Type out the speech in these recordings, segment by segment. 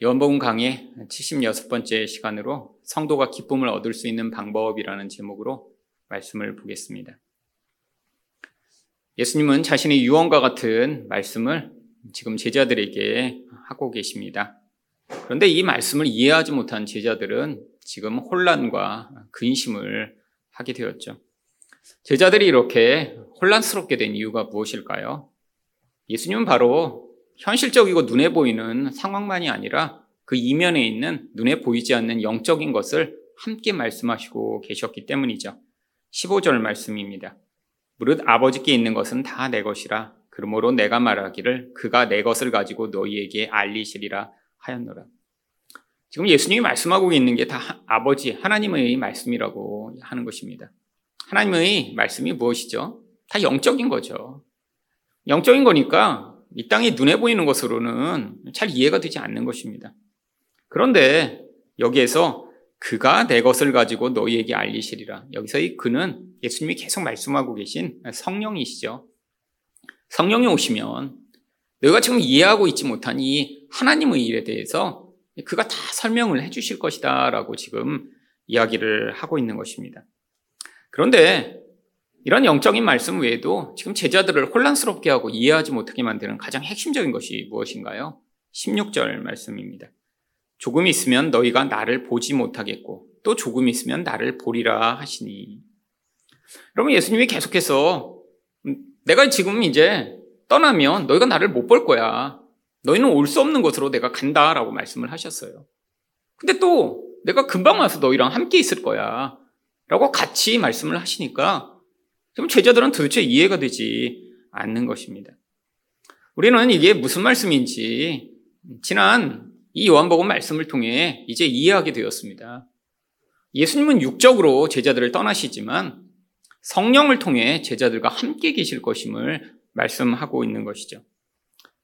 요한복음 강의 76번째 시간으로 성도가 기쁨을 얻을 수 있는 방법이라는 제목으로 말씀을 보겠습니다. 예수님은 자신의 유언과 같은 말씀을 지금 제자들에게 하고 계십니다. 그런데 이 말씀을 이해하지 못한 제자들은 지금 혼란과 근심을 하게 되었죠. 제자들이 이렇게 혼란스럽게 된 이유가 무엇일까요? 예수님은 바로 현실적이고 눈에 보이는 상황만이 아니라 그 이면에 있는 눈에 보이지 않는 영적인 것을 함께 말씀하시고 계셨기 때문이죠. 15절 말씀입니다. 무릇 아버지께 있는 것은 다 내 것이라 그러므로 내가 말하기를 그가 내 것을 가지고 너희에게 알리시리라 하였노라. 지금 예수님이 말씀하고 있는 게 다 아버지 하나님의 말씀이라고 하는 것입니다. 하나님의 말씀이 무엇이죠? 다 영적인 거죠. 영적인 거니까 이 땅이 눈에 보이는 것으로는 잘 이해가 되지 않는 것입니다. 그런데 여기에서 그가 내 것을 가지고 너희에게 알리시리라. 여기서 이 그는 예수님이 계속 말씀하고 계신 성령이시죠. 성령이 오시면 너희가 지금 이해하고 있지 못한 이 하나님의 일에 대해서 그가 다 설명을 해 주실 것이다 라고 지금 이야기를 하고 있는 것입니다. 그런데 이런 영적인 말씀 외에도 지금 제자들을 혼란스럽게 하고 이해하지 못하게 만드는 가장 핵심적인 것이 무엇인가요? 16절 말씀입니다. 조금 있으면 너희가 나를 보지 못하겠고 또 조금 있으면 나를 보리라 하시니. 여러분 예수님이 계속해서 음, 내가 지금 이제 떠나면 너희가 나를 못 볼 거야. 너희는 올 수 없는 곳으로 내가 간다라고 말씀을 하셨어요. 근데 또 내가 금방 와서 너희랑 함께 있을 거야. 라고 같이 말씀을 하시니까 지금 제자들은 도대체 이해가 되지 않는 것입니다. 우리는 이게 무슨 말씀인지 지난 이 요한복음 말씀을 통해 이제 이해하게 되었습니다. 예수님은 육적으로 제자들을 떠나시지만 성령을 통해 제자들과 함께 계실 것임을 말씀하고 있는 것이죠.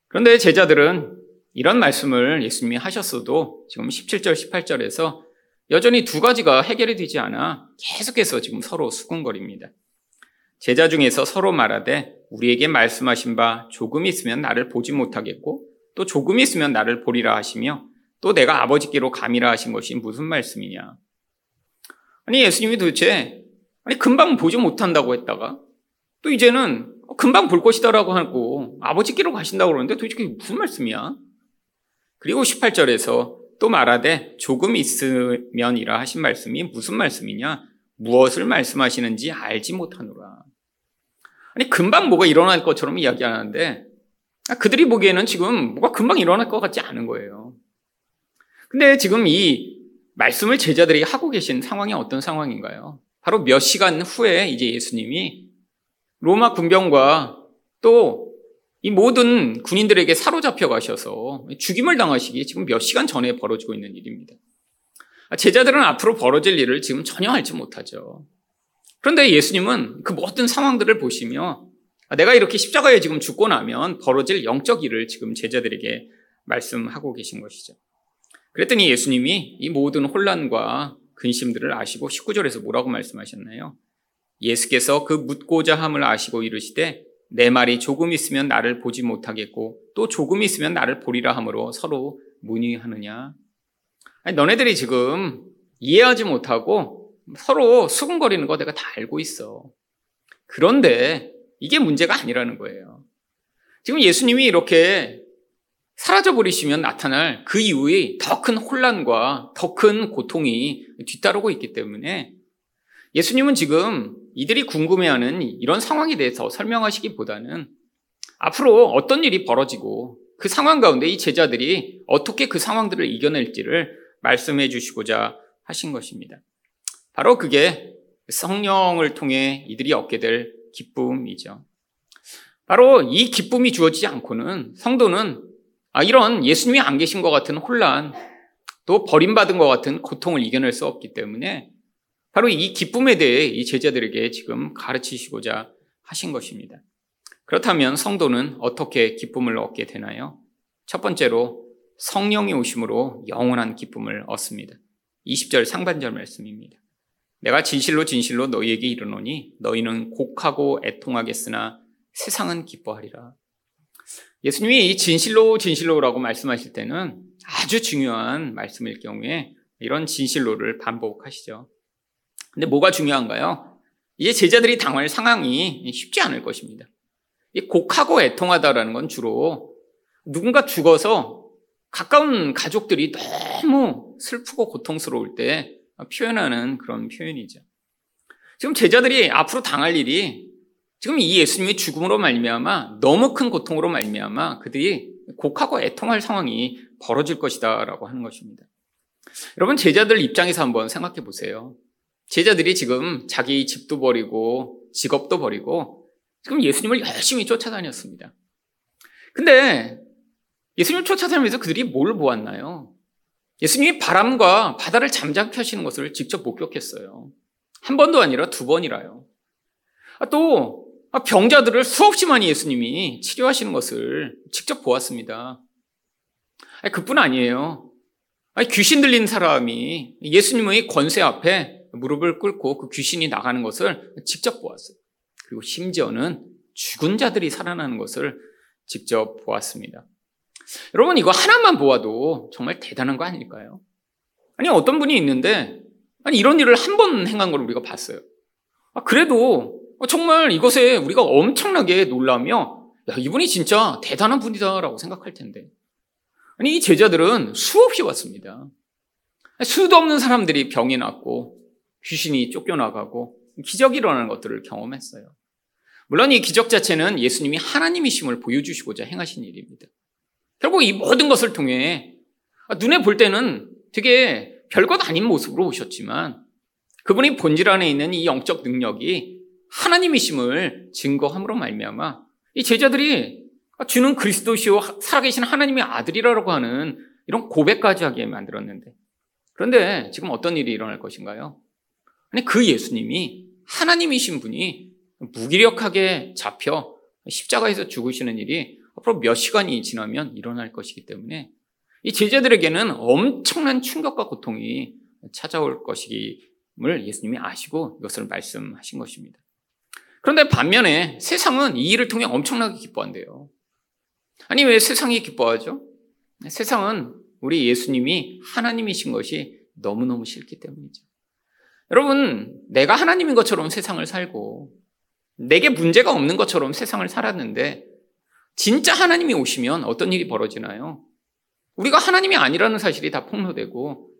그런데 제자들은 이런 말씀을 예수님이 하셨어도 지금 17절, 18절에서 여전히 두 가지가 해결이 되지 않아 계속해서 지금 서로 수군거립니다. 제자 중에서 서로 말하되 우리에게 말씀하신 바 조금 있으면 나를 보지 못하겠고 또 조금 있으면 나를 보리라 하시며 또 내가 아버지께로 감이라 하신 것이 무슨 말씀이냐. 아니 예수님이 도대체 아니 금방 보지 못한다고 했다가 또 이제는 금방 볼 것이다라고 하고 아버지께로 가신다고 그러는데 도대체 그게 무슨 말씀이야? 그리고 18절에서 또 말하되 조금 있으면이라 하신 말씀이 무슨 말씀이냐? 무엇을 말씀하시는지 알지 못하노라. 아니 금방 뭐가 일어날 것처럼 이야기하는데 아, 그들이 보기에는 지금 뭐가 금방 일어날 것 같지 않은 거예요. 근데 지금 이 말씀을 제자들이 하고 계신 상황이 어떤 상황인가요? 바로 몇 시간 후에 이제 예수님이 로마 군병과 또 이 모든 군인들에게 사로잡혀 가셔서 죽임을 당하시기 지금 몇 시간 전에 벌어지고 있는 일입니다. 아, 제자들은 앞으로 벌어질 일을 지금 전혀 알지 못하죠. 그런데 예수님은 그 모든 상황들을 보시며 아, 내가 이렇게 십자가에 지금 죽고 나면 벌어질 영적 일을 지금 제자들에게 말씀하고 계신 것이죠. 그랬더니 예수님이 이 모든 혼란과 근심들을 아시고 19절에서 뭐라고 말씀하셨나요? 예수께서 그 묻고자 함을 아시고 이르시되 내 말이 조금 있으면 나를 보지 못하겠고 또 조금 있으면 나를 보리라 함으로 서로 문의하느냐. 아니, 너네들이 지금 이해하지 못하고 서로 수근거리는 거 내가 다 알고 있어. 그런데 이게 문제가 아니라는 거예요. 지금 예수님이 이렇게 사라져버리시면 나타날 그 이후에 더 큰 혼란과 더 큰 고통이 뒤따르고 있기 때문에 예수님은 지금 이들이 궁금해하는 이런 상황에 대해서 설명하시기보다는 앞으로 어떤 일이 벌어지고 그 상황 가운데 이 제자들이 어떻게 그 상황들을 이겨낼지를 말씀해 주시고자 하신 것입니다. 바로 그게 성령을 통해 이들이 얻게 될 기쁨이죠. 바로 이 기쁨이 주어지지 않고는 성도는 아, 이런 예수님이 안 계신 것 같은 혼란, 또 버림받은 것 같은 고통을 이겨낼 수 없기 때문에 바로 이 기쁨에 대해 이 제자들에게 지금 가르치시고자 하신 것입니다. 그렇다면 성도는 어떻게 기쁨을 얻게 되나요? 첫 번째로 성령이 오심으로 영원한 기쁨을 얻습니다. 20절 상반절 말씀입니다. 내가 진실로 진실로 너희에게 이르노니 너희는 곡하고 애통하겠으나 세상은 기뻐하리라. 예수님이 이 진실로 진실로라고 말씀하실 때는 아주 중요한 말씀일 경우에 이런 진실로를 반복하시죠. 근데 뭐가 중요한가요? 이제 제자들이 당할 상황이 쉽지 않을 것입니다. 이 곡하고 애통하다라는 건 주로 누군가 죽어서 가까운 가족들이 너무 슬프고 고통스러울 때 표현하는 그런 표현이죠. 지금 제자들이 앞으로 당할 일이 지금 이 예수님의 죽음으로 말미암아 너무 큰 고통으로 말미암아 그들이 곡하고 애통할 상황이 벌어질 것이다라고 하는 것입니다. 여러분 제자들 입장에서 한번 생각해 보세요. 제자들이 지금 자기 집도 버리고 직업도 버리고 지금 예수님을 열심히 쫓아다녔습니다. 근데 예수님을 쫓아다니면서 그들이 뭘 보았나요? 예수님이 바람과 바다를 잠잠케 하시는 것을 직접 목격했어요. 한 번도 아니라 두 번이라요. 아, 또 병자들을 수없이 많이 예수님이 치료하시는 것을 직접 보았습니다. 그뿐 아니에요. 귀신 들린 사람이 예수님의 권세 앞에 무릎을 꿇고 그 귀신이 나가는 것을 직접 보았어요. 그리고 심지어는 죽은 자들이 살아나는 것을 직접 보았습니다. 여러분, 이거 하나만 보아도 정말 대단한 거 아닐까요? 아니, 어떤 분이 있는데, 아니, 이런 일을 한 번 행한 걸 우리가 봤어요. 아, 그래도 정말 이것에 우리가 엄청나게 놀라며, 야, 이분이 진짜 대단한 분이다라고 생각할 텐데. 아니, 이 제자들은 수없이 왔습니다. 수도 없는 사람들이 병이 났고, 귀신이 쫓겨나가고, 기적이 일어나는 것들을 경험했어요. 물론 이 기적 자체는 예수님이 하나님이심을 보여주시고자 행하신 일입니다. 결국 이 모든 것을 통해 눈에 볼 때는 되게 별것 아닌 모습으로 오셨지만 그분이 본질 안에 있는 이 영적 능력이 하나님이심을 증거함으로 말미암아 이 제자들이 주는 그리스도시요 살아계신 하나님의 아들이라고 하는 이런 고백까지 하게 만들었는데 그런데 지금 어떤 일이 일어날 것인가요? 아니 그 예수님이 하나님이신 분이 무기력하게 잡혀 십자가에서 죽으시는 일이 앞으로 몇 시간이 지나면 일어날 것이기 때문에 이 제자들에게는 엄청난 충격과 고통이 찾아올 것임을 예수님이 아시고 이것을 말씀하신 것입니다. 그런데 반면에 세상은 이 일을 통해 엄청나게 기뻐한대요. 아니, 왜 세상이 기뻐하죠? 세상은 우리 예수님이 하나님이신 것이 너무너무 싫기 때문이죠. 여러분, 내가 하나님인 것처럼 세상을 살고, 내게 문제가 없는 것처럼 세상을 살았는데, 진짜 하나님이 오시면 어떤 일이 벌어지나요? 우리가 하나님이 아니라는 사실이 다 폭로되고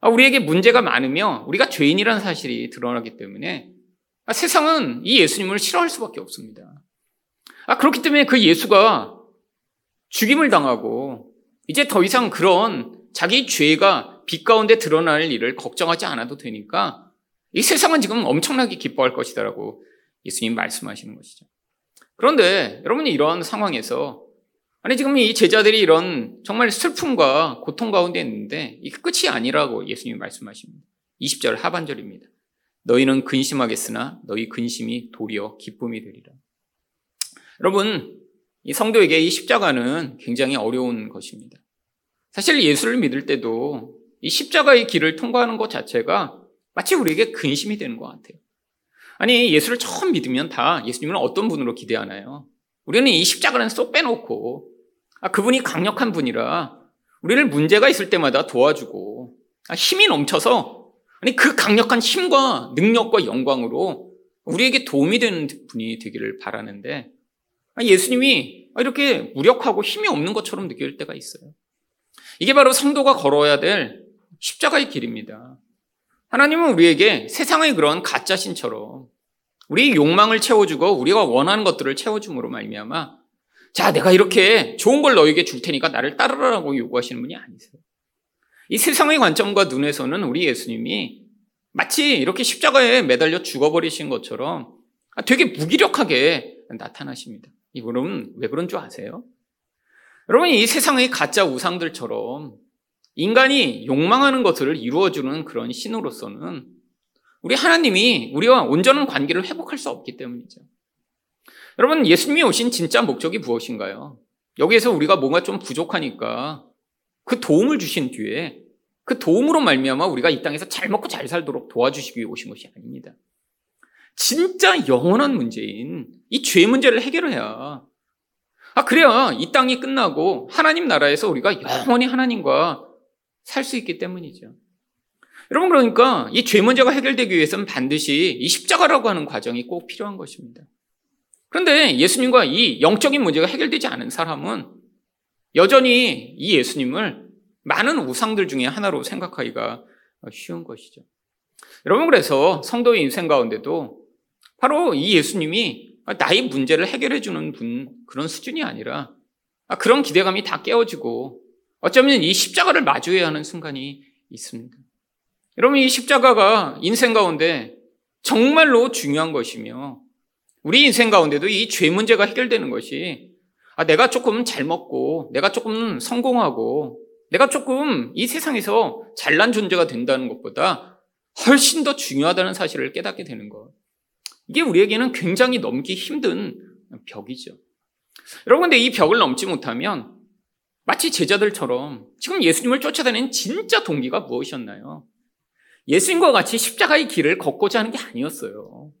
아, 우리에게 문제가 많으며 우리가 죄인이라는 사실이 드러나기 때문에 아, 세상은 이 예수님을 싫어할 수밖에 없습니다. 아, 그렇기 때문에 그 예수가 죽임을 당하고 이제 더 이상 그런 자기 죄가 빛 가운데 드러날 일을 걱정하지 않아도 되니까 이 세상은 지금 엄청나게 기뻐할 것이다라고 예수님 말씀하시는 것이죠. 그런데 여러분이 이런 상황에서 아니 지금 이 제자들이 이런 정말 슬픔과 고통 가운데 있는데 이게 끝이 아니라고 예수님이 말씀하십니다. 20절 하반절입니다. 너희는 근심하겠으나 너희 근심이 도리어 기쁨이 되리라. 여러분, 이 성도에게 이 십자가는 굉장히 어려운 것입니다. 사실 예수를 믿을 때도 이 십자가의 길을 통과하는 것 자체가 마치 우리에게 근심이 되는 것 같아요. 아니, 예수를 처음 믿으면 다 예수님을 어떤 분으로 기대하나요? 우리는 이 십자가는 쏙 빼놓고, 아, 그분이 강력한 분이라 우리를 문제가 있을 때마다 도와주고, 아, 힘이 넘쳐서, 아니, 그 강력한 힘과 능력과 영광으로 우리에게 도움이 되는 분이 되기를 바라는데, 아, 예수님이 이렇게 무력하고 힘이 없는 것처럼 느낄 때가 있어요. 이게 바로 성도가 걸어야 될 십자가의 길입니다. 하나님은 우리에게 세상의 그런 가짜 신처럼 우리 욕망을 채워주고 우리가 원하는 것들을 채워줌으로 말미암아 자 내가 이렇게 좋은 걸 너에게 줄 테니까 나를 따르라고 요구하시는 분이 아니세요. 이 세상의 관점과 눈에서는 우리 예수님이 마치 이렇게 십자가에 매달려 죽어버리신 것처럼 되게 무기력하게 나타나십니다. 이분은 왜 그런 줄 아세요? 여러분 이 세상의 가짜 우상들처럼 인간이 욕망하는 것을 이루어주는 그런 신으로서는 우리 하나님이 우리와 온전한 관계를 회복할 수 없기 때문이죠. 여러분, 예수님이 오신 진짜 목적이 무엇인가요? 여기에서 우리가 뭔가 좀 부족하니까 그 도움을 주신 뒤에 그 도움으로 말미암아 우리가 이 땅에서 잘 먹고 잘 살도록 도와주시기 위해 오신 것이 아닙니다. 진짜 영원한 문제인 이 죄 문제를 해결해야 아, 그래야 이 땅이 끝나고 하나님 나라에서 우리가 영원히 하나님과 살 수 있기 때문이죠. 여러분, 그러니까 이 죄 문제가 해결되기 위해서는 반드시 이 십자가라고 하는 과정이 꼭 필요한 것입니다. 그런데 예수님과 이 영적인 문제가 해결되지 않은 사람은 여전히 이 예수님을 많은 우상들 중에 하나로 생각하기가 쉬운 것이죠. 여러분, 그래서 성도의 인생 가운데도 바로 이 예수님이 나의 문제를 해결해 주는 분, 그런 수준이 아니라 그런 기대감이 다 깨어지고 어쩌면 이 십자가를 마주해야 하는 순간이 있습니다. 여러분, 이 십자가가 인생 가운데 정말로 중요한 것이며 우리 인생 가운데도 이 죄 문제가 해결되는 것이 아, 내가 조금 잘 먹고 내가 조금 성공하고 내가 조금 이 세상에서 잘난 존재가 된다는 것보다 훨씬 더 중요하다는 사실을 깨닫게 되는 것. 이게 우리에게는 굉장히 넘기 힘든 벽이죠. 여러분, 근데 이 벽을 넘지 못하면 마치 제자들처럼 지금 예수님을 쫓아다니는 진짜 동기가 무엇이었나요? 예수님과 같이 십자가의 길을 걷고자 하는 게 아니었어요.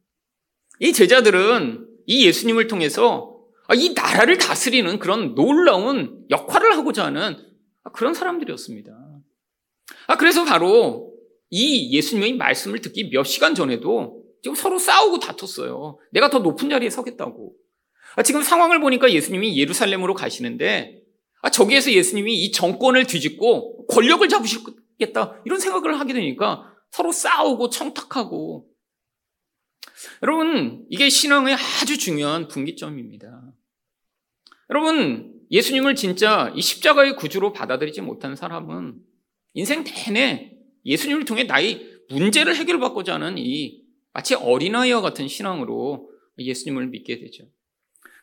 이 제자들은 이 예수님을 통해서 이 나라를 다스리는 그런 놀라운 역할을 하고자 하는 그런 사람들이었습니다. 아, 그래서 바로 이 예수님의 말씀을 듣기 몇 시간 전에도 지금 서로 싸우고 다퉜어요. 내가 더 높은 자리에 서겠다고. 아, 지금 상황을 보니까 예수님이 예루살렘으로 가시는데 아, 저기에서 예수님이 이 정권을 뒤집고 권력을 잡으시겠다 이런 생각을 하게 되니까 서로 싸우고 청탁하고 여러분 이게 신앙의 아주 중요한 분기점입니다. 여러분 예수님을 진짜 이 십자가의 구주로 받아들이지 못한 사람은 인생 내내 예수님을 통해 나의 문제를 해결받고자 하는 이 마치 어린아이와 같은 신앙으로 예수님을 믿게 되죠.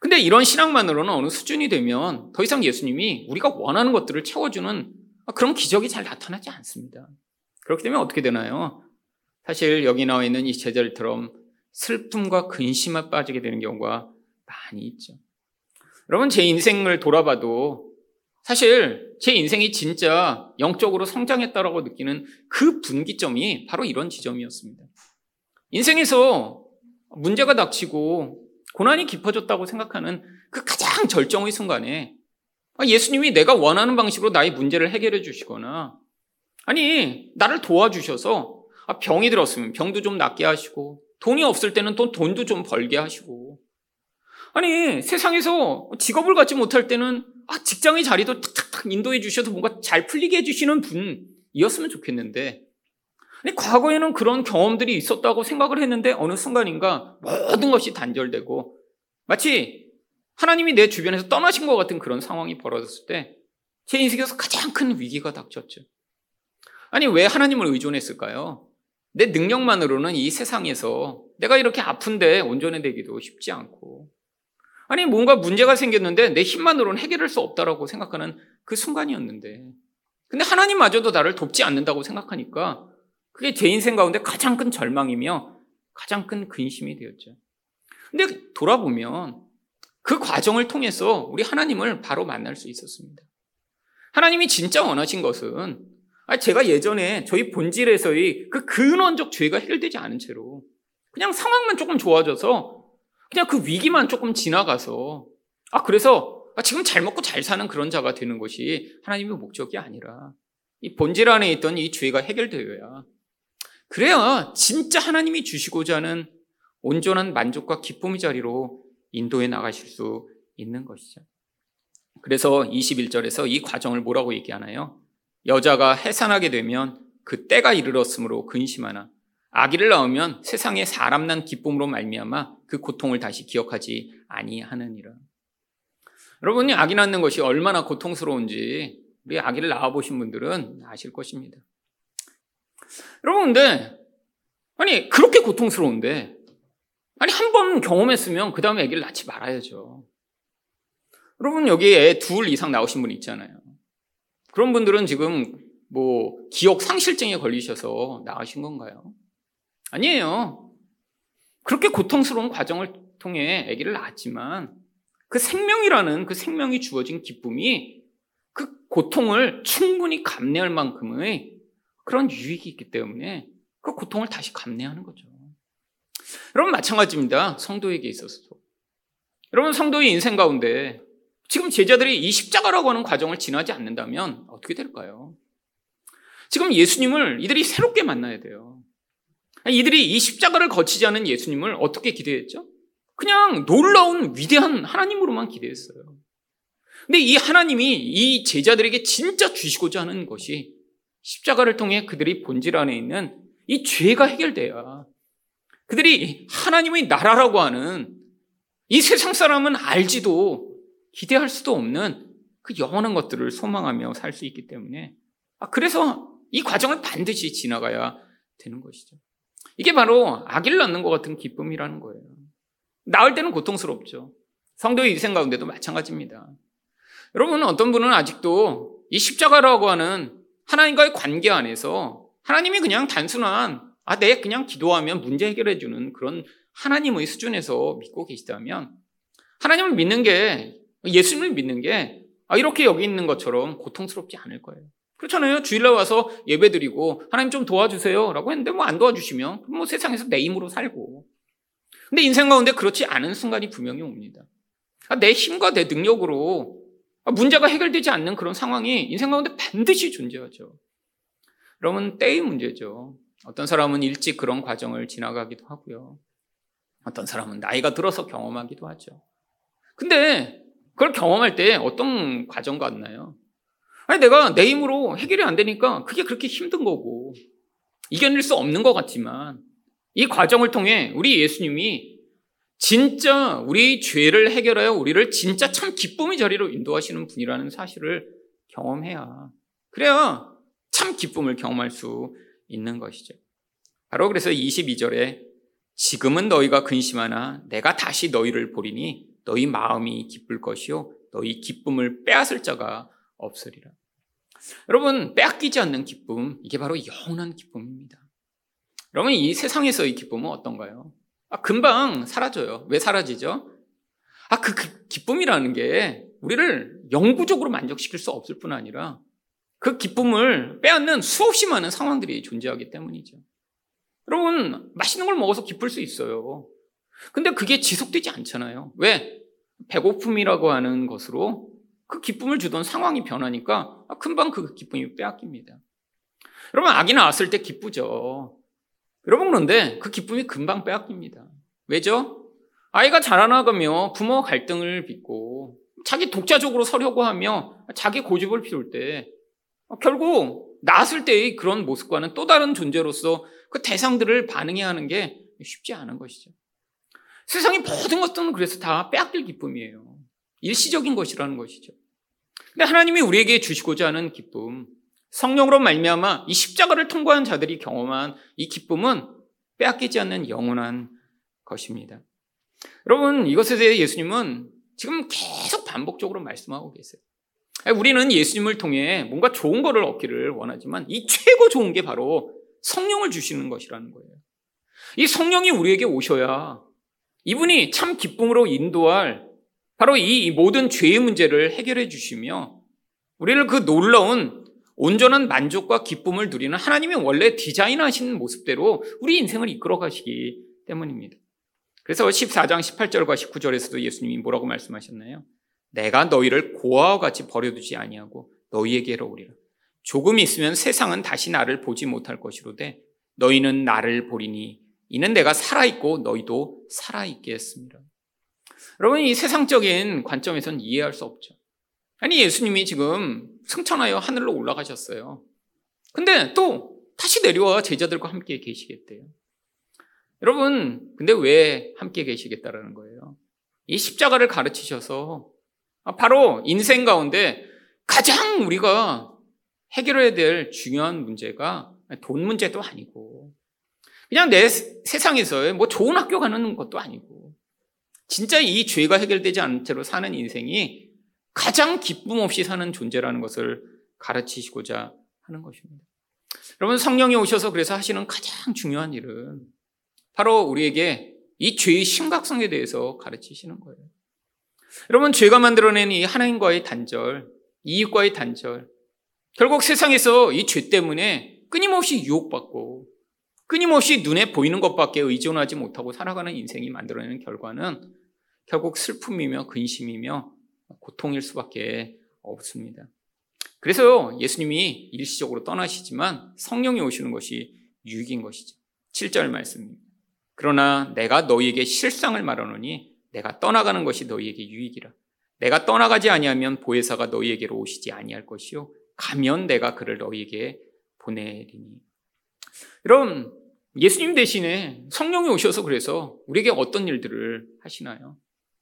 근데 이런 신앙만으로는 어느 수준이 되면 더 이상 예수님이 우리가 원하는 것들을 채워주는 그런 기적이 잘 나타나지 않습니다. 그렇기 때문에 어떻게 되나요? 사실 여기 나와 있는 이 제자들처럼 슬픔과 근심에 빠지게 되는 경우가 많이 있죠. 여러분, 제 인생을 돌아봐도 사실 제 인생이 진짜 영적으로 성장했다라고 느끼는 그 분기점이 바로 이런 지점이었습니다. 인생에서 문제가 닥치고 고난이 깊어졌다고 생각하는 그 가장 절정의 순간에 예수님이 내가 원하는 방식으로 나의 문제를 해결해 주시거나 아니 나를 도와주셔서 병이 들었으면 병도 좀 낫게 하시고 돈이 없을 때는 또 돈도 좀 벌게 하시고. 아니 세상에서 직업을 갖지 못할 때는 아, 직장의 자리도 탁탁탁 인도해 주셔서 뭔가 잘 풀리게 해주시는 분이었으면 좋겠는데 아니, 과거에는 그런 경험들이 있었다고 생각을 했는데 어느 순간인가 모든 것이 단절되고 마치 하나님이 내 주변에서 떠나신 것 같은 그런 상황이 벌어졌을 때 제 인생에서 가장 큰 위기가 닥쳤죠. 아니, 왜 하나님을 의존했을까요? 내 능력만으로는 이 세상에서 내가 이렇게 아픈데 온전해되기도 쉽지 않고 아니, 뭔가 문제가 생겼는데 내 힘만으로는 해결할 수 없다라고 생각하는 그 순간이었는데 근데 하나님마저도 나를 돕지 않는다고 생각하니까 그게 제 인생 가운데 가장 큰 절망이며 가장 큰 근심이 되었죠. 근데 돌아보면 그 과정을 통해서 우리 하나님을 바로 만날 수 있었습니다. 하나님이 진짜 원하신 것은 제가 예전에 저희 본질에서의 그 근원적 죄가 해결되지 않은 채로 그냥 상황만 조금 좋아져서 그냥 그 위기만 조금 지나가서 아 그래서 지금 잘 먹고 잘 사는 그런 자가 되는 것이 하나님의 목적이 아니라 이 본질 안에 있던 이 죄가 해결되어야 그래야 진짜 하나님이 주시고자 하는 온전한 만족과 기쁨의 자리로 인도해 나가실 수 있는 것이죠. 그래서 21절에서 이 과정을 뭐라고 얘기하나요? 여자가 해산하게 되면 그 때가 이르렀으므로 근심하나 아기를 낳으면 세상에 사람 난 기쁨으로 말미암아 그 고통을 다시 기억하지 아니하느니라. 여러분이 아기 낳는 것이 얼마나 고통스러운지 우리 아기를 낳아 보신 분들은 아실 것입니다. 여러분, 근데, 아니, 그렇게 고통스러운데, 아니, 한 번 경험했으면 그 다음에 아기를 낳지 말아야죠. 여러분, 여기에 애 둘 이상 나오신 분 있잖아요. 그런 분들은 지금 뭐, 기억 상실증에 걸리셔서 나으신 건가요? 아니에요. 그렇게 고통스러운 과정을 통해 아기를 낳았지만, 그 생명이라는 그 생명이 주어진 기쁨이 그 고통을 충분히 감내할 만큼의 그런 유익이 있기 때문에 그 고통을 다시 감내하는 거죠. 여러분 마찬가지입니다. 성도에게 있어서도. 여러분 성도의 인생 가운데 지금 제자들이 이 십자가라고 하는 과정을 지나지 않는다면 어떻게 될까요? 지금 예수님을 이들이 새롭게 만나야 돼요. 이들이 이 십자가를 거치지 않은 예수님을 어떻게 기대했죠? 그냥 놀라운 위대한 하나님으로만 기대했어요. 근데 이 하나님이 이 제자들에게 진짜 주시고자 하는 것이 십자가를 통해 그들이 본질 안에 있는 이 죄가 해결돼야 그들이 하나님의 나라라고 하는 이 세상 사람은 알지도 기대할 수도 없는 그 영원한 것들을 소망하며 살 수 있기 때문에 아, 그래서 이 과정을 반드시 지나가야 되는 것이죠. 이게 바로 아기를 낳는 것 같은 기쁨이라는 거예요. 낳을 때는 고통스럽죠. 성도의 인생 가운데도 마찬가지입니다. 여러분, 어떤 분은 아직도 이 십자가라고 하는 하나님과의 관계 안에서 하나님이 그냥 단순한, 아, 내 그냥 기도하면 문제 해결해 주는 그런 하나님의 수준에서 믿고 계시다면 하나님을 믿는 게, 예수님을 믿는 게, 아, 이렇게 여기 있는 것처럼 고통스럽지 않을 거예요. 그렇잖아요. 주일날 와서 예배 드리고 하나님 좀 도와주세요. 라고 했는데 뭐 안 도와주시면 뭐 세상에서 내 힘으로 살고. 근데 인생 가운데 그렇지 않은 순간이 분명히 옵니다. 아, 내 힘과 내 능력으로 아, 문제가 해결되지 않는 그런 상황이 인생 가운데 반드시 존재하죠. 여러분, 때의 문제죠. 어떤 사람은 일찍 그런 과정을 지나가기도 하고요. 어떤 사람은 나이가 들어서 경험하기도 하죠. 근데 그걸 경험할 때 어떤 과정 같나요? 아니, 내가 내 힘으로 해결이 안 되니까 그게 그렇게 힘든 거고, 이겨낼 수 없는 것 같지만, 이 과정을 통해 우리 예수님이 진짜 우리 죄를 해결하여 우리를 진짜 참 기쁨의 자리로 인도하시는 분이라는 사실을 경험해야 그래야 참 기쁨을 경험할 수 있는 것이죠. 바로 그래서 22절에 지금은 너희가 근심하나 내가 다시 너희를 보리니 너희 마음이 기쁠 것이요 너희 기쁨을 빼앗을 자가 없으리라. 여러분 빼앗기지 않는 기쁨 이게 바로 영원한 기쁨입니다. 여러분 이 세상에서의 기쁨은 어떤가요? 아, 금방 사라져요. 왜 사라지죠? 아, 그, 그 기쁨이라는 게 우리를 영구적으로 만족시킬 수 없을 뿐 아니라 그 기쁨을 빼앗는 수없이 많은 상황들이 존재하기 때문이죠. 여러분, 맛있는 걸 먹어서 기쁠 수 있어요. 근데 그게 지속되지 않잖아요. 왜? 배고픔이라고 하는 것으로 그 기쁨을 주던 상황이 변하니까 금방 그 기쁨이 빼앗깁니다. 여러분, 아기 낳았을 때 기쁘죠. 여러분 그런데 그 기쁨이 금방 빼앗깁니다. 왜죠? 아이가 자라나가며 부모 갈등을 빚고 자기 독자적으로 서려고 하며 자기 고집을 피울 때 결국 낳았을 때의 그런 모습과는 또 다른 존재로서 그 대상들을 반응해야 하는 게 쉽지 않은 것이죠. 세상의 모든 것들은 그래서 다 빼앗길 기쁨이에요. 일시적인 것이라는 것이죠. 근데 하나님이 우리에게 주시고자 하는 기쁨, 성령으로 말미암아 이 십자가를 통과한 자들이 경험한 이 기쁨은 빼앗기지 않는 영원한 것입니다. 여러분 이것에 대해 예수님은 지금 계속 반복적으로 말씀하고 계세요. 우리는 예수님을 통해 뭔가 좋은 것을 얻기를 원하지만 이 최고 좋은 게 바로 성령을 주시는 것이라는 거예요. 이 성령이 우리에게 오셔야 이분이 참 기쁨으로 인도할 바로 이 모든 죄의 문제를 해결해 주시며 우리를 그 놀라운 온전한 만족과 기쁨을 누리는 하나님의 원래 디자인하신 모습대로 우리 인생을 이끌어 가시기 때문입니다. 그래서 14장 18절과 19절에서도 예수님이 뭐라고 말씀하셨나요? 내가 너희를 고아와 같이 버려두지 아니하고 너희에게로 오리라. 조금 있으면 세상은 다시 나를 보지 못할 것이로되 너희는 나를 보리니 이는 내가 살아있고 너희도 살아있게 했습니다. 여러분 이 세상적인 관점에선 이해할 수 없죠. 아니 예수님이 지금 승천하여 하늘로 올라가셨어요. 근데 또 다시 내려와 제자들과 함께 계시겠대요. 여러분, 근데 왜 함께 계시겠다라는 거예요? 이 십자가를 가르치셔서 바로 인생 가운데 가장 우리가 해결해야 될 중요한 문제가 돈 문제도 아니고 그냥 내 세상에서의 뭐 좋은 학교 가는 것도 아니고 진짜 이 죄가 해결되지 않은 채로 사는 인생이 가장 기쁨 없이 사는 존재라는 것을 가르치시고자 하는 것입니다. 여러분 성령이 오셔서 그래서 하시는 가장 중요한 일은 바로 우리에게 이 죄의 심각성에 대해서 가르치시는 거예요. 여러분 죄가 만들어낸 이 하나님과의 단절, 이익과의 단절, 결국 세상에서 이 죄 때문에 끊임없이 유혹받고 끊임없이 눈에 보이는 것밖에 의존하지 못하고 살아가는 인생이 만들어내는 결과는 결국 슬픔이며 근심이며 고통일 수밖에 없습니다. 그래서 예수님이 일시적으로 떠나시지만 성령이 오시는 것이 유익인 것이죠. 7절 말씀입니다. 그러나 내가 너희에게 실상을 말하노니 내가 떠나가는 것이 너희에게 유익이라. 내가 떠나가지 아니하면 보혜사가 너희에게로 오시지 아니할 것이요 가면 내가 그를 너희에게 보내리니. 여러분 예수님 대신에 성령이 오셔서 그래서 우리에게 어떤 일들을 하시나요?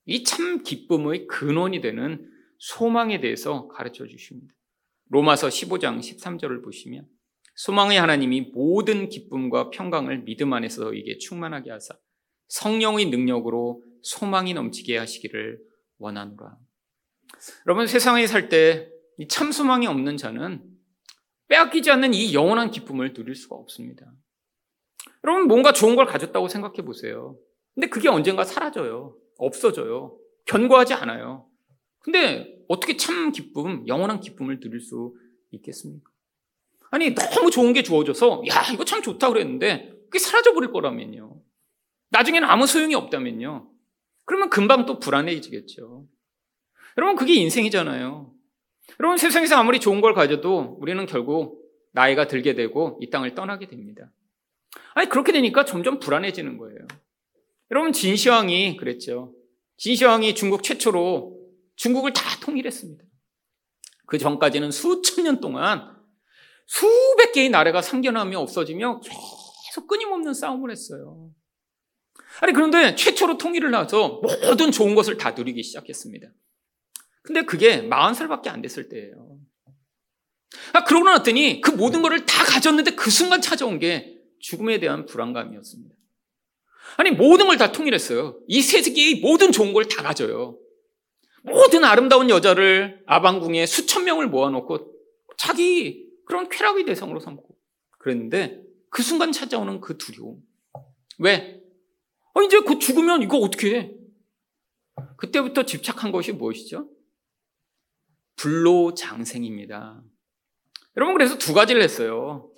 이 참 기쁨의 근원이 되는 소망에 대해서 가르쳐 주십니다. 로마서 15장 13절을 보시면 소망의 하나님이 모든 기쁨과 평강을 믿음 안에서 너에게 충만하게 하사 성령의 능력으로 소망이 넘치게 하시기를 원하노라. 여러분 세상에 살 때 참 소망이 없는 자는 빼앗기지 않는 이 영원한 기쁨을 누릴 수가 없습니다. 여러분 뭔가 좋은 걸 가졌다고 생각해 보세요. 근데 그게 언젠가 사라져요. 없어져요. 견고하지 않아요. 근데 어떻게 참 기쁨, 영원한 기쁨을 누릴 수 있겠습니까? 아니 너무 좋은 게 주어져서 야 이거 참 좋다 그랬는데 그게 사라져 버릴 거라면요. 나중에는 아무 소용이 없다면요. 그러면 금방 또 불안해지겠죠. 여러분 그게 인생이잖아요. 여러분 세상에서 아무리 좋은 걸 가져도 우리는 결국 나이가 들게 되고 이 땅을 떠나게 됩니다. 아니 그렇게 되니까 점점 불안해지는 거예요. 여러분 진시황이 그랬죠. 진시황이 중국 최초로 중국을 다 통일했습니다. 그 전까지는 수천 년 동안 수백 개의 나라가 상견하며 없어지며 계속 끊임없는 싸움을 했어요. 아니 그런데 최초로 통일을 나서 모든 좋은 것을 다 누리기 시작했습니다. 근데 그게 40살밖에 안 됐을 때예요. 아, 그러고 나더니 그 모든 것을 다 가졌는데 그 순간 찾아온 게 죽음에 대한 불안감이었습니다. 아니, 모든 걸 다 통일했어요. 이 세계의 모든 좋은 걸 다 가져요. 모든 아름다운 여자를 아방궁에 수천 명을 모아놓고 자기 그런 쾌락의 대상으로 삼고 그랬는데 그 순간 찾아오는 그 두려움. 왜? 어, 이제 곧 죽으면 이거 어떻게 해? 그때부터 집착한 것이 무엇이죠? 불로장생입니다. 여러분 그래서 두 가지를 했어요.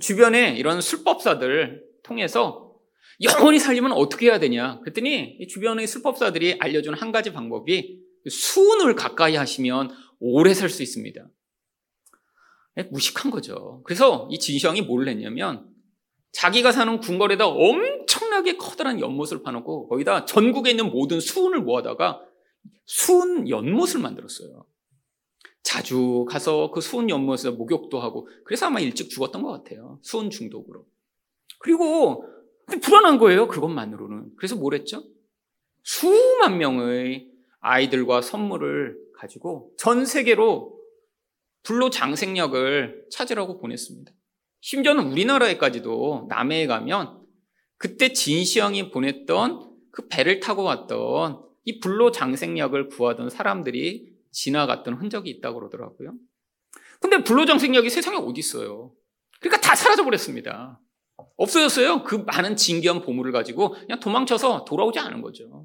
주변에 이런 술법사들 통해서 영원히 살려면 어떻게 해야 되냐? 그랬더니 주변의 술법사들이 알려준 한 가지 방법이 수은을 가까이 하시면 오래 살 수 있습니다. 네, 무식한 거죠. 그래서 이 진시황이 뭘 했냐면 자기가 사는 궁궐에다 엄청나게 커다란 연못을 파놓고 거기다 전국에 있는 모든 수은을 모아다가 수은 연못을 만들었어요. 자주 가서 그 수은 연못에서 목욕도 하고 그래서 아마 일찍 죽었던 것 같아요. 수은 중독으로. 그리고 불안한 거예요. 그것만으로는. 그래서 뭘 했죠? 수만 명의 아이들과 선물을 가지고 전 세계로 불로 장생력을 찾으라고 보냈습니다. 심지어는 우리나라에까지도 남해에 가면 그때 진시황이 보냈던 그 배를 타고 왔던 이 불로 장생력을 구하던 사람들이 지나갔던 흔적이 있다고 그러더라고요. 근데 불로 장생력이 세상에 어디 있어요? 그러니까 다 사라져 버렸습니다. 없어졌어요. 그 많은 진귀한 보물을 가지고 그냥 도망쳐서 돌아오지 않은 거죠.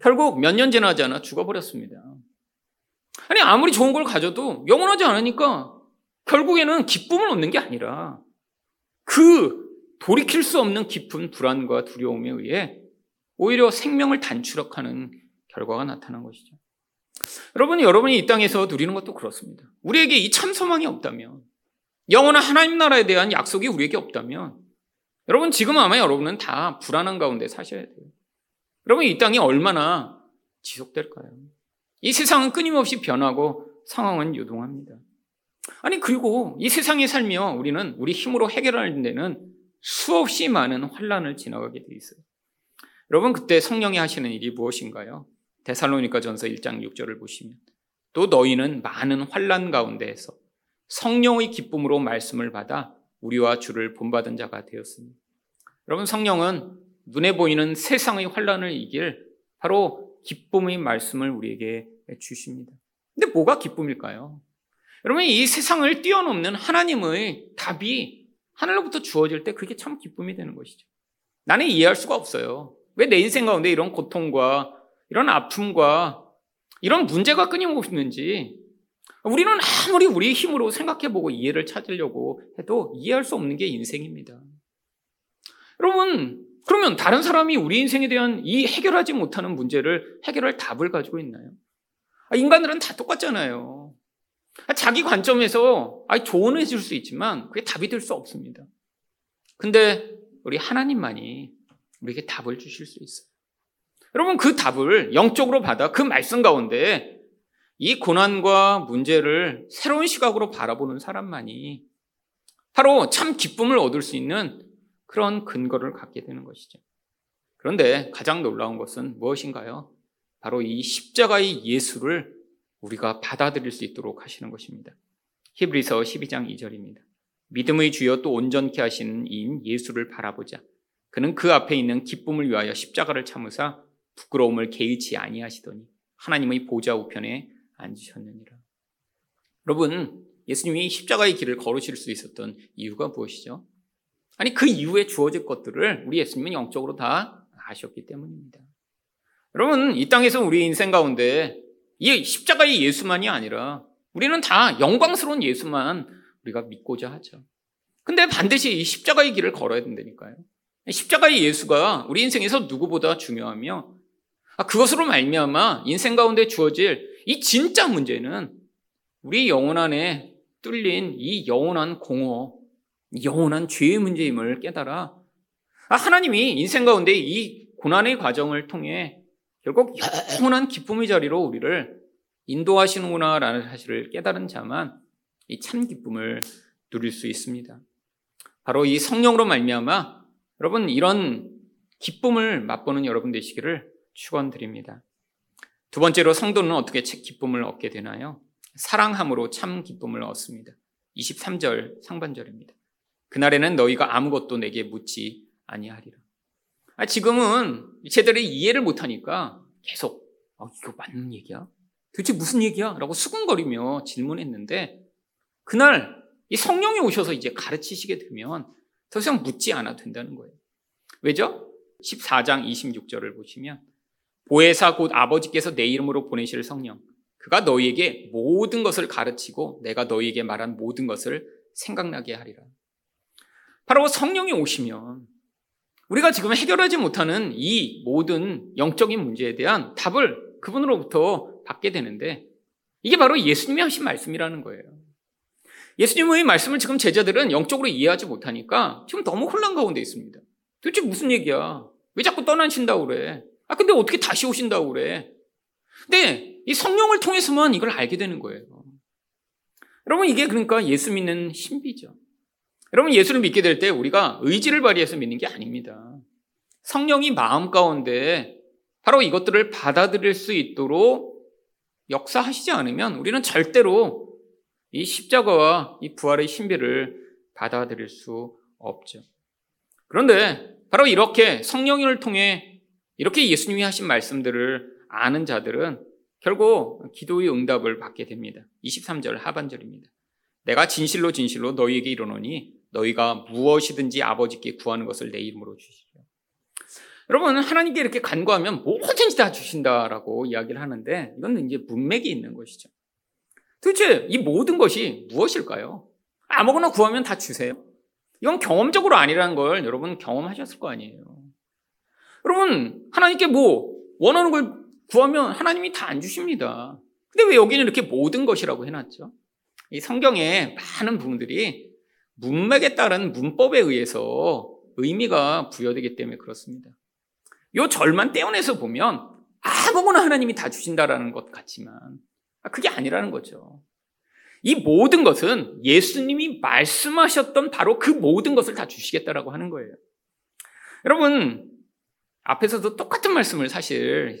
결국 몇 년 지나지 않아 죽어버렸습니다. 아니, 아무리 좋은 걸 가져도 영원하지 않으니까 결국에는 기쁨을 얻는 게 아니라 그 돌이킬 수 없는 깊은 불안과 두려움에 의해 오히려 생명을 단추력하는 결과가 나타난 것이죠. 여러분이 여러분이 이 땅에서 누리는 것도 그렇습니다. 우리에게 이 참 소망이 없다면 영원한 하나님 나라에 대한 약속이 우리에게 없다면 여러분 지금 아마 여러분은 다 불안한 가운데 사셔야 돼요. 여러분 이 땅이 얼마나 지속될까요? 이 세상은 끊임없이 변하고 상황은 유동합니다. 아니 그리고 이 세상에 살며 우리는 우리 힘으로 해결하는 데는 수없이 많은 환란을 지나가게 돼 있어요. 여러분 그때 성령이 하시는 일이 무엇인가요? 데살로니가 전서 1장 6절을 보시면 또 너희는 많은 환란 가운데에서 성령의 기쁨으로 말씀을 받아 우리와 주를 본받은 자가 되었습니다. 여러분 성령은 눈에 보이는 세상의 환란을 이길 바로 기쁨의 말씀을 우리에게 주십니다. 근데 뭐가 기쁨일까요? 여러분 이 세상을 뛰어넘는 하나님의 답이 하늘로부터 주어질 때 그게 참 기쁨이 되는 것이죠. 나는 이해할 수가 없어요. 왜 내 인생 가운데 이런 고통과 이런 아픔과 이런 문제가 끊임없이 있는지 우리는 아무리 우리 힘으로 생각해보고 이해를 찾으려고 해도 이해할 수 없는 게 인생입니다. 여러분, 그러면 다른 사람이 우리 인생에 대한 이 해결하지 못하는 문제를 해결할 답을 가지고 있나요? 아, 인간들은 다 똑같잖아요. 아, 자기 관점에서 조언해 줄 수 있지만 그게 답이 될 수 없습니다. 근데 우리 하나님만이 우리에게 답을 주실 수 있어요. 여러분 그 답을 영적으로 받아 그 말씀 가운데 이 고난과 문제를 새로운 시각으로 바라보는 사람만이 바로 참 기쁨을 얻을 수 있는 그런 근거를 갖게 되는 것이죠. 그런데 가장 놀라운 것은 무엇인가요? 바로 이 십자가의 예수를 우리가 받아들일 수 있도록 하시는 것입니다. 히브리서 12장 2절입니다. 믿음의 주여 또 온전케 하시는 이인 예수를 바라보자. 그는 그 앞에 있는 기쁨을 위하여 십자가를 참으사 부끄러움을 개의치 아니하시더니 하나님의 보좌 우편에 앉으셨느니라. 여러분, 예수님이 십자가의 길을 걸으실 수 있었던 이유가 무엇이죠? 아니, 그 이후에 주어질 것들을 우리 예수님은 영적으로 다 아셨기 때문입니다. 여러분, 이 땅에서 우리 인생 가운데 이 십자가의 예수만이 아니라 우리는 다 영광스러운 예수만 우리가 믿고자 하죠. 근데 반드시 이 십자가의 길을 걸어야 된다니까요. 십자가의 예수가 우리 인생에서 누구보다 중요하며 아, 그것으로 말미암아 인생 가운데 주어질 이 진짜 문제는 우리 영혼 안에 뚫린 이 영원한 공허, 영원한 죄의 문제임을 깨달아 아, 하나님이 인생 가운데 이 고난의 과정을 통해 결국 영원한 기쁨의 자리로 우리를 인도하시는구나라는 사실을 깨달은 자만 이 참 기쁨을 누릴 수 있습니다. 바로 이 성령으로 말미암아 여러분 이런 기쁨을 맛보는 여러분 되시기를 축원드립니다. 두 번째로 성도는 어떻게 기쁨을 얻게 되나요? 사랑함으로 참 기쁨을 얻습니다. 23절 상반절입니다. 그날에는 너희가 아무것도 내게 묻지 아니하리라. 아, 지금은 제대로 이해를 못하니까 계속 어, 이거 맞는 얘기야? 도대체 무슨 얘기야? 라고 수근거리며 질문했는데 그날 이 성령이 오셔서 이제 가르치시게 되면 더 이상 묻지 않아도 된다는 거예요. 왜죠? 14장 26절을 보시면 보혜사 곧 아버지께서 내 이름으로 보내실 성령 그가 너희에게 모든 것을 가르치고 내가 너희에게 말한 모든 것을 생각나게 하리라. 바로 성령이 오시면 우리가 지금 해결하지 못하는 이 모든 영적인 문제에 대한 답을 그분으로부터 받게 되는데 이게 바로 예수님이 하신 말씀이라는 거예요. 예수님의 말씀을 지금 제자들은 영적으로 이해하지 못하니까 지금 너무 혼란 가운데 있습니다. 도대체 무슨 얘기야? 왜 자꾸 떠나신다고 그래? 아, 근데 어떻게 다시 오신다고 그래? 근데 이 성령을 통해서만 이걸 알게 되는 거예요. 여러분, 이게 그러니까 예수 믿는 신비죠. 여러분, 예수를 믿게 될 때 우리가 의지를 발휘해서 믿는 게 아닙니다. 성령이 마음 가운데 바로 이것들을 받아들일 수 있도록 역사하시지 않으면 우리는 절대로 이 십자가와 이 부활의 신비를 받아들일 수 없죠. 그런데 바로 이렇게 성령을 통해 이렇게 예수님이 하신 말씀들을 아는 자들은 결국 기도의 응답을 받게 됩니다. 23절 하반절입니다. 내가 진실로 진실로 너희에게 이르노니 너희가 무엇이든지 아버지께 구하는 것을 내 이름으로 주시죠. 여러분 하나님께 이렇게 간구하면 뭐든지 다 주신다라고 이야기를 하는데 이건 이제 문맥이 있는 것이죠. 도대체 이 모든 것이 무엇일까요? 아무거나 구하면 다 주세요. 이건 경험적으로 아니라는 걸 여러분 경험하셨을 거 아니에요. 여러분, 하나님께 뭐 원하는 걸 구하면 하나님이 다 안 주십니다. 근데 왜 여기는 이렇게 모든 것이라고 해놨죠? 이 성경에 많은 부분들이 문맥에 따른 문법에 의해서 의미가 부여되기 때문에 그렇습니다. 요 절만 떼어내서 보면 아무거나 하나님이 다 주신다라는 것 같지만 아, 그게 아니라는 거죠. 이 모든 것은 예수님이 말씀하셨던 바로 그 모든 것을 다 주시겠다라고 하는 거예요. 여러분, 앞에서도 똑같은 말씀을 사실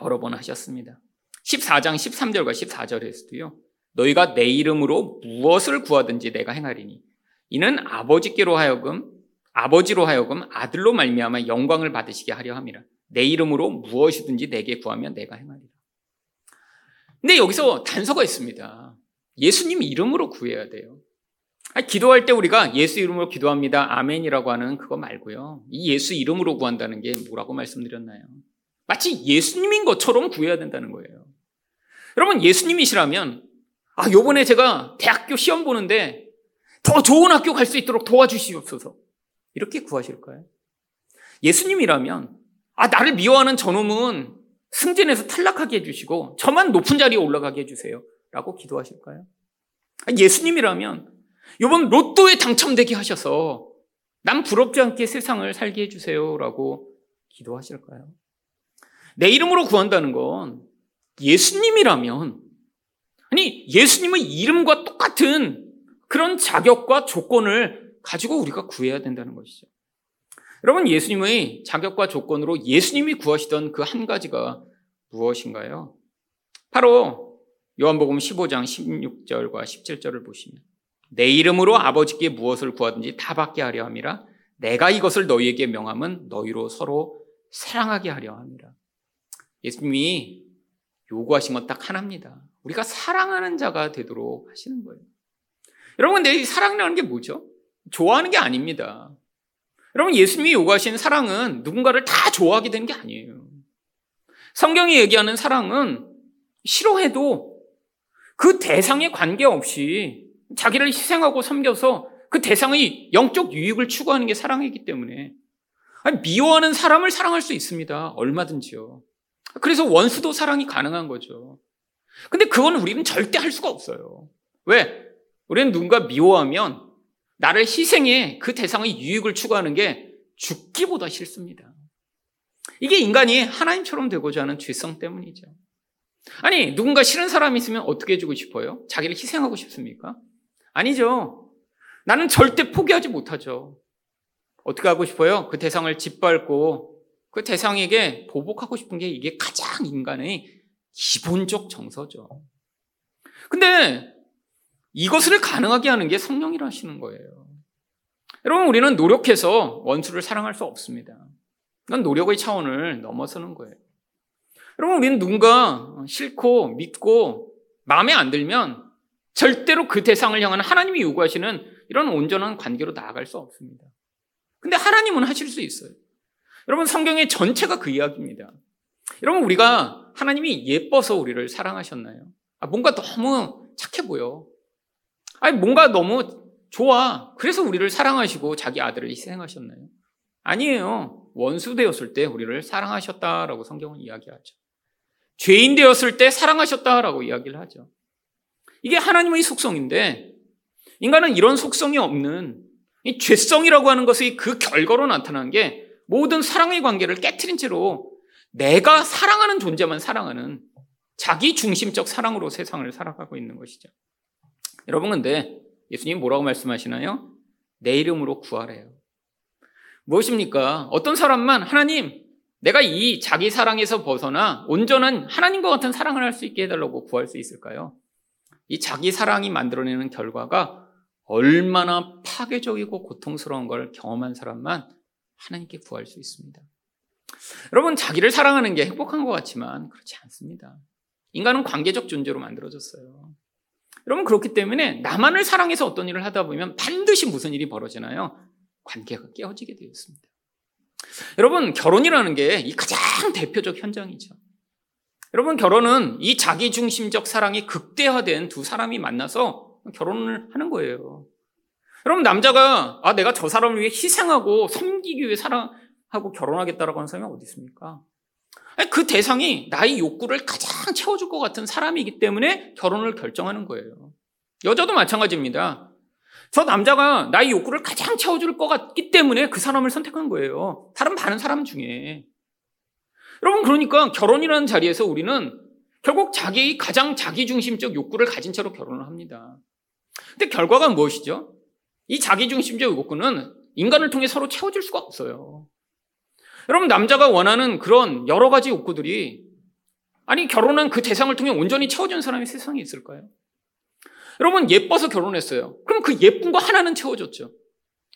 여러 번 하셨습니다. 14장 13절과 14절에서도요. 너희가 내 이름으로 무엇을 구하든지 내가 행하리니 이는 아버지께로 하여금 아버지로 하여금 아들로 말미암아 영광을 받으시게 하려 함이라. 내 이름으로 무엇이든지 내게 구하면 내가 행하리라. 근데 여기서 단서가 있습니다. 예수님 이름으로 구해야 돼요. 기도할 때 우리가 예수 이름으로 기도합니다. 아멘이라고 하는 그거 말고요. 이 예수 이름으로 구한다는 게 뭐라고 말씀드렸나요? 마치 예수님인 것처럼 구해야 된다는 거예요. 여러분, 예수님이시라면, 아, 요번에 제가 대학교 시험 보는데 더 좋은 학교 갈 수 있도록 도와주시옵소서. 이렇게 구하실까요? 예수님이라면, 아, 나를 미워하는 저놈은 승진해서 탈락하게 해주시고 저만 높은 자리에 올라가게 해주세요. 라고 기도하실까요? 예수님이라면 이번 로또에 당첨되게 하셔서 남 부럽지 않게 세상을 살게 해주세요. 라고 기도하실까요? 내 이름으로 구한다는 건 예수님이라면, 아니, 예수님의 이름과 똑같은 그런 자격과 조건을 가지고 우리가 구해야 된다는 것이죠. 여러분, 예수님의 자격과 조건으로 예수님이 구하시던 그 한 가지가 무엇인가요? 바로 요한복음 15장 16절과 17절을 보시면 내 이름으로 아버지께 무엇을 구하든지 다 받게 하려 함이라 내가 이것을 너희에게 명함은 너희로 서로 사랑하게 하려 함이라. 예수님이 요구하신 건 딱 하나입니다. 우리가 사랑하는 자가 되도록 하시는 거예요. 여러분, 근데 이 사랑이라는 게 뭐죠? 좋아하는 게 아닙니다. 여러분, 예수님이 요구하신 사랑은 누군가를 다 좋아하게 되는 게 아니에요. 성경이 얘기하는 사랑은 싫어해도 그 대상에 관계없이 자기를 희생하고 섬겨서 그 대상의 영적 유익을 추구하는 게 사랑이기 때문에 미워하는 사람을 사랑할 수 있습니다. 얼마든지요. 그래서 원수도 사랑이 가능한 거죠. 근데 그건 우리는 절대 할 수가 없어요. 왜? 우리는 누군가 미워하면 나를 희생해 그 대상의 유익을 추구하는 게 죽기보다 싫습니다. 이게 인간이 하나님처럼 되고자 하는 죄성 때문이죠. 아니, 누군가 싫은 사람이 있으면 어떻게 해주고 싶어요? 자기를 희생하고 싶습니까? 아니죠. 나는 절대 포기하지 못하죠. 어떻게 하고 싶어요? 그 대상을 짓밟고 그 대상에게 보복하고 싶은 게 이게 가장 인간의 기본적 정서죠. 근데 이것을 가능하게 하는 게 성령이라 하시는 거예요. 여러분, 우리는 노력해서 원수를 사랑할 수 없습니다. 그건 노력의 차원을 넘어서는 거예요. 여러분, 우리는 누군가 싫고 믿고 마음에 안 들면 절대로 그 대상을 향한 하나님이 요구하시는 이런 온전한 관계로 나아갈 수 없습니다. 근데 하나님은 하실 수 있어요. 여러분, 성경의 전체가 그 이야기입니다. 여러분, 우리가 하나님이 예뻐서 우리를 사랑하셨나요? 아, 뭔가 너무 착해 보여. 아니, 뭔가 너무 좋아. 그래서 우리를 사랑하시고 자기 아들을 희생하셨나요? 아니에요. 원수 되었을 때 우리를 사랑하셨다라고 성경은 이야기하죠. 죄인 되었을 때 사랑하셨다라고 이야기를 하죠. 이게 하나님의 속성인데 인간은 이런 속성이 없는 이 죄성이라고 하는 것이 그 결과로 나타나는 게 모든 사랑의 관계를 깨뜨린 채로 내가 사랑하는 존재만 사랑하는 자기 중심적 사랑으로 세상을 살아가고 있는 것이죠. 여러분 근데 예수님 뭐라고 말씀하시나요? 내 이름으로 구하래요. 무엇입니까? 어떤 사람만 하나님 내가 이 자기 사랑에서 벗어나 온전한 하나님과 같은 사랑을 할 수 있게 해달라고 구할 수 있을까요? 이 자기 사랑이 만들어내는 결과가 얼마나 파괴적이고 고통스러운 걸 경험한 사람만 하나님께 구할 수 있습니다. 여러분, 자기를 사랑하는 게 행복한 것 같지만 그렇지 않습니다. 인간은 관계적 존재로 만들어졌어요. 여러분, 그렇기 때문에 나만을 사랑해서 어떤 일을 하다 보면 반드시 무슨 일이 벌어지나요? 관계가 깨어지게 되었습니다. 여러분, 결혼이라는 게 이 가장 대표적 현장이죠. 여러분, 결혼은 이 자기중심적 사랑이 극대화된 두 사람이 만나서 결혼을 하는 거예요. 여러분, 남자가, 아, 내가 저 사람을 위해 희생하고 섬기기 위해 사랑 하고 결혼하겠다라고 하는 사람이 어디 있습니까? 그 대상이 나의 욕구를 가장 채워줄 것 같은 사람이기 때문에 결혼을 결정하는 거예요. 여자도 마찬가지입니다. 저 남자가 나의 욕구를 가장 채워줄 것 같기 때문에 그 사람을 선택한 거예요. 다른 많은 사람 중에. 여러분, 그러니까 결혼이라는 자리에서 우리는 결국 자기의 가장 자기중심적 욕구를 가진 채로 결혼을 합니다. 근데 결과가 무엇이죠? 이 자기중심적 욕구는 인간을 통해 서로 채워질 수가 없어요. 여러분, 남자가 원하는 그런 여러 가지 욕구들이 아니, 결혼한 그 대상을 통해 온전히 채워준 사람이 세상에 있을까요? 여러분, 예뻐서 결혼했어요. 그럼 그 예쁜 거 하나는 채워줬죠.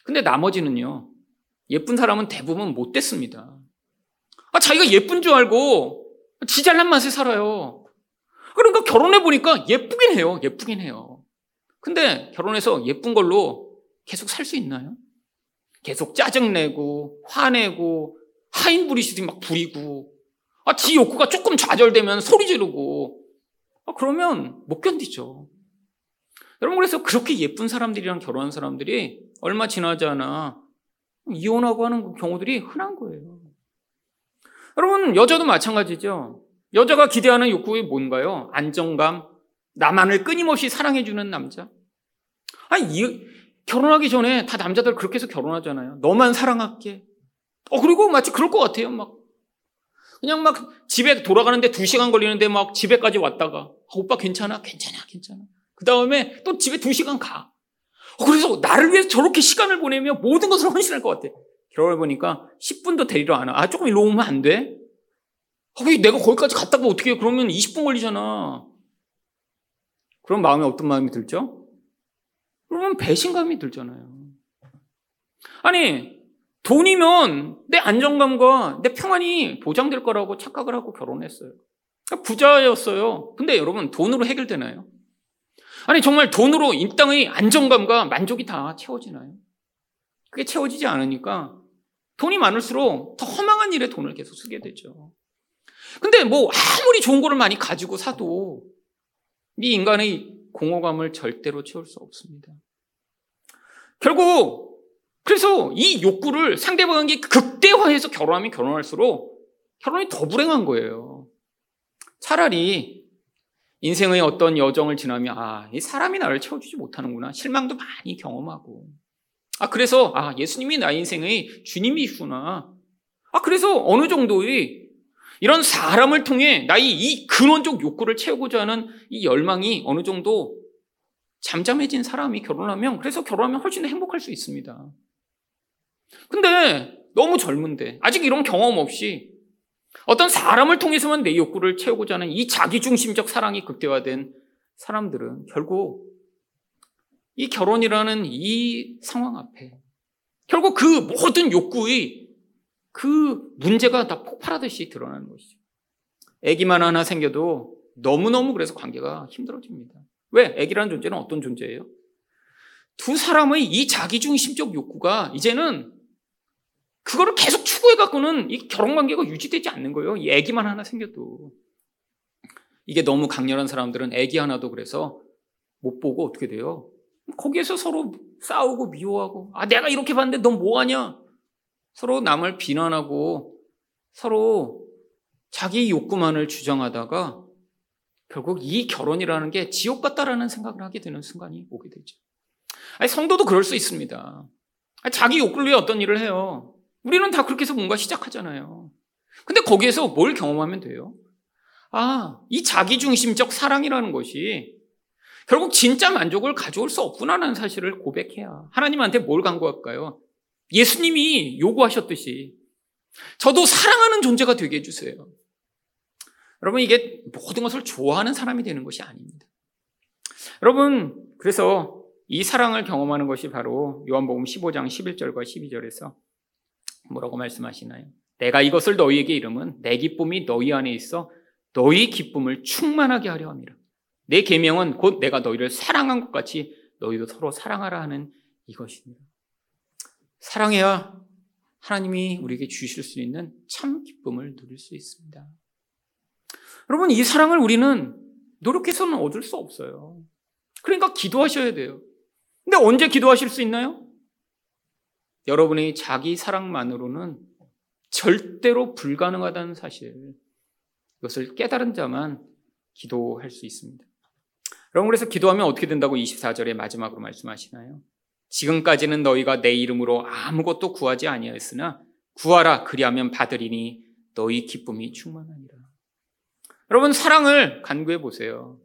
근데 나머지는요, 예쁜 사람은 대부분 못 됐습니다. 아, 자기가 예쁜 줄 알고 지 잘난 맛에 살아요. 그러니까 결혼해보니까 예쁘긴 해요. 예쁘긴 해요. 근데 결혼해서 예쁜 걸로 계속 살 수 있나요? 계속 짜증내고, 화내고, 하인 부리시듯이 막 부리고, 아, 지 욕구가 조금 좌절되면 소리 지르고, 아, 그러면 못 견디죠. 여러분, 그래서 그렇게 예쁜 사람들이랑 결혼한 사람들이 얼마 지나지 않아 이혼하고 하는 경우들이 흔한 거예요. 여러분, 여자도 마찬가지죠. 여자가 기대하는 욕구가 뭔가요? 안정감, 나만을 끊임없이 사랑해주는 남자. 아니, 이, 결혼하기 전에 다 남자들 그렇게 해서 결혼하잖아요. 너만 사랑할게. 어, 그리고 마치 그럴 것 같아요. 막. 그냥 막 집에 돌아가는데 두 시간 걸리는데 막 집에까지 왔다가, 아, 오빠 괜찮아? 괜찮아, 괜찮아. 그 다음에 또 집에 두 시간 가. 어, 그래서 나를 위해서 저렇게 시간을 보내며 모든 것을 헌신할 것 같아. 결혼해 보니까 10분도 데리러 안 와. 아, 조금 일로 오면 안 돼? 아, 내가 거기까지 갔다가 어떻게 해? 그러면 20분 걸리잖아. 그런 마음에 어떤 마음이 들죠? 그러면 배신감이 들잖아요. 아니, 돈이면 내 안정감과 내 평안이 보장될 거라고 착각을 하고 결혼했어요. 그러니까 부자였어요. 근데 여러분, 돈으로 해결되나요? 아니, 정말 돈으로 이 땅의 안정감과 만족이 다 채워지나요? 그게 채워지지 않으니까 돈이 많을수록 더 허망한 일에 돈을 계속 쓰게 되죠. 근데 뭐 아무리 좋은 거를 많이 가지고 사도 이 인간의 공허감을 절대로 채울 수 없습니다. 결국 그래서 이 욕구를 상대방에게 극대화해서 결혼하면 결혼할수록 결혼이 더 불행한 거예요. 차라리 인생의 어떤 여정을 지나면 아, 이 사람이 나를 채워주지 못하는구나. 실망도 많이 경험하고. 아, 그래서 아, 예수님이 나의 인생의 주님이시구나. 아, 그래서 어느 정도의 이런 사람을 통해 나의 이 근원적 욕구를 채우고자 하는 이 열망이 어느 정도 잠잠해진 사람이 결혼하면 그래서 결혼하면 훨씬 더 행복할 수 있습니다. 근데 너무 젊은데 아직 이런 경험 없이 어떤 사람을 통해서만 내 욕구를 채우고자 하는 이 자기중심적 사랑이 극대화된 사람들은 결국 이 결혼이라는 이 상황 앞에 결국 그 모든 욕구의 그 문제가 다 폭발하듯이 드러나는 것이죠. 아기만 하나 생겨도 너무너무 그래서 관계가 힘들어집니다. 왜? 아기라는 존재는 어떤 존재예요? 두 사람의 이 자기중심적 욕구가 이제는 그거를 계속 추구해 갖고는 이 결혼 관계가 유지되지 않는 거예요. 이 아기만 하나 생겨도. 이게 너무 강렬한 사람들은 아기 하나도 그래서 못 보고 어떻게 돼요? 거기에서 서로 싸우고 미워하고 아 내가 이렇게 봤는데 넌 뭐하냐? 서로 남을 비난하고 서로 자기 욕구만을 주장하다가 결국 이 결혼이라는 게 지옥 같다라는 생각을 하게 되는 순간이 오게 되죠. 아니, 성도도 그럴 수 있습니다. 아니, 자기 욕구를 위해 어떤 일을 해요. 우리는 다 그렇게 해서 뭔가 시작하잖아요. 근데 거기에서 뭘 경험하면 돼요? 아, 이 자기중심적 사랑이라는 것이 결국 진짜 만족을 가져올 수 없구나라는 사실을 고백해야 하나님한테 뭘 간구할까요? 예수님이 요구하셨듯이 저도 사랑하는 존재가 되게 해주세요. 여러분 이게 모든 것을 좋아하는 사람이 되는 것이 아닙니다. 여러분 그래서 이 사랑을 경험하는 것이 바로 요한복음 15장 11절과 12절에서 뭐라고 말씀하시나요? 내가 이것을 너희에게 이름은 내 기쁨이 너희 안에 있어 너희 기쁨을 충만하게 하려 함이라. 내 계명은 곧 내가 너희를 사랑한 것 같이 너희도 서로 사랑하라 하는 이것입니다. 사랑해야 하나님이 우리에게 주실 수 있는 참 기쁨을 누릴 수 있습니다. 여러분, 이 사랑을 우리는 노력해서는 얻을 수 없어요. 그러니까 기도하셔야 돼요. 근데 언제 기도하실 수 있나요? 여러분의 자기 사랑만으로는 절대로 불가능하다는 사실. 이것을 깨달은 자만 기도할 수 있습니다. 여러분, 그래서 기도하면 어떻게 된다고 24절에 마지막으로 말씀하시나요? 지금까지는 너희가 내 이름으로 아무것도 구하지 아니하였으나 구하라 그리하면 받으리니 너희 기쁨이 충만하니라. 여러분 사랑을 간구해 보세요.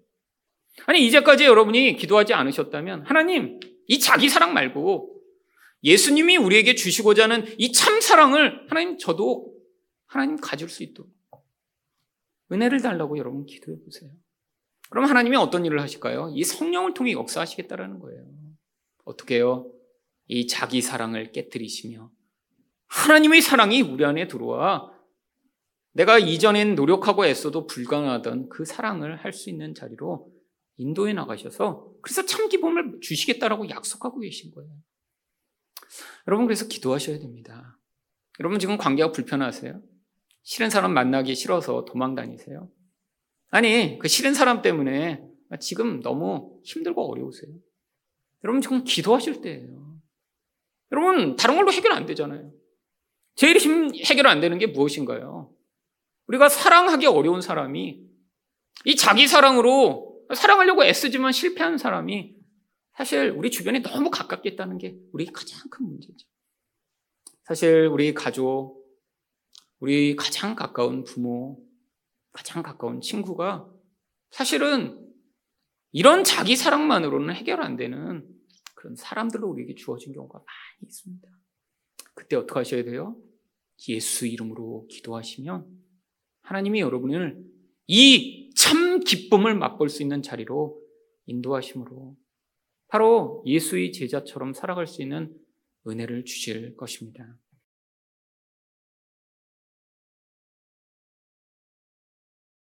아니 이제까지 여러분이 기도하지 않으셨다면 하나님 이 자기 사랑 말고 예수님이 우리에게 주시고자 하는 이 참 사랑을 하나님 저도 하나님 가질 수 있도록 은혜를 달라고 여러분 기도해 보세요. 그럼 하나님이 어떤 일을 하실까요? 이 성령을 통해 역사하시겠다라는 거예요. 어떻게요? 이 자기 사랑을 깨뜨리시며 하나님의 사랑이 우리 안에 들어와 내가 이전엔 노력하고 애써도 불가능하던 그 사랑을 할 수 있는 자리로 인도해 나가셔서 그래서 참 기쁨을 주시겠다라고 약속하고 계신 거예요. 여러분 그래서 기도하셔야 됩니다. 여러분 지금 관계가 불편하세요? 싫은 사람 만나기 싫어서 도망 다니세요? 아니 그 싫은 사람 때문에 지금 너무 힘들고 어려우세요. 여러분 지금 기도하실 때예요. 여러분 다른 걸로 해결 안 되잖아요. 제일 힘 해결 안 되는 게 무엇인가요? 우리가 사랑하기 어려운 사람이 이 자기 사랑으로 사랑하려고 애쓰지만 실패한 사람이 사실 우리 주변에 너무 가깝게 있다는 게 우리 가장 큰 문제죠. 사실 우리 가족, 우리 가장 가까운 부모, 가장 가까운 친구가 사실은 이런 자기 사랑만으로는 해결 안 되는 그런 사람들로 우리에게 주어진 경우가 많이 있습니다. 그때 어떻게 하셔야 돼요? 예수 이름으로 기도하시면 하나님이 여러분을 이 참 기쁨을 맛볼 수 있는 자리로 인도하심으로 바로 예수의 제자처럼 살아갈 수 있는 은혜를 주실 것입니다.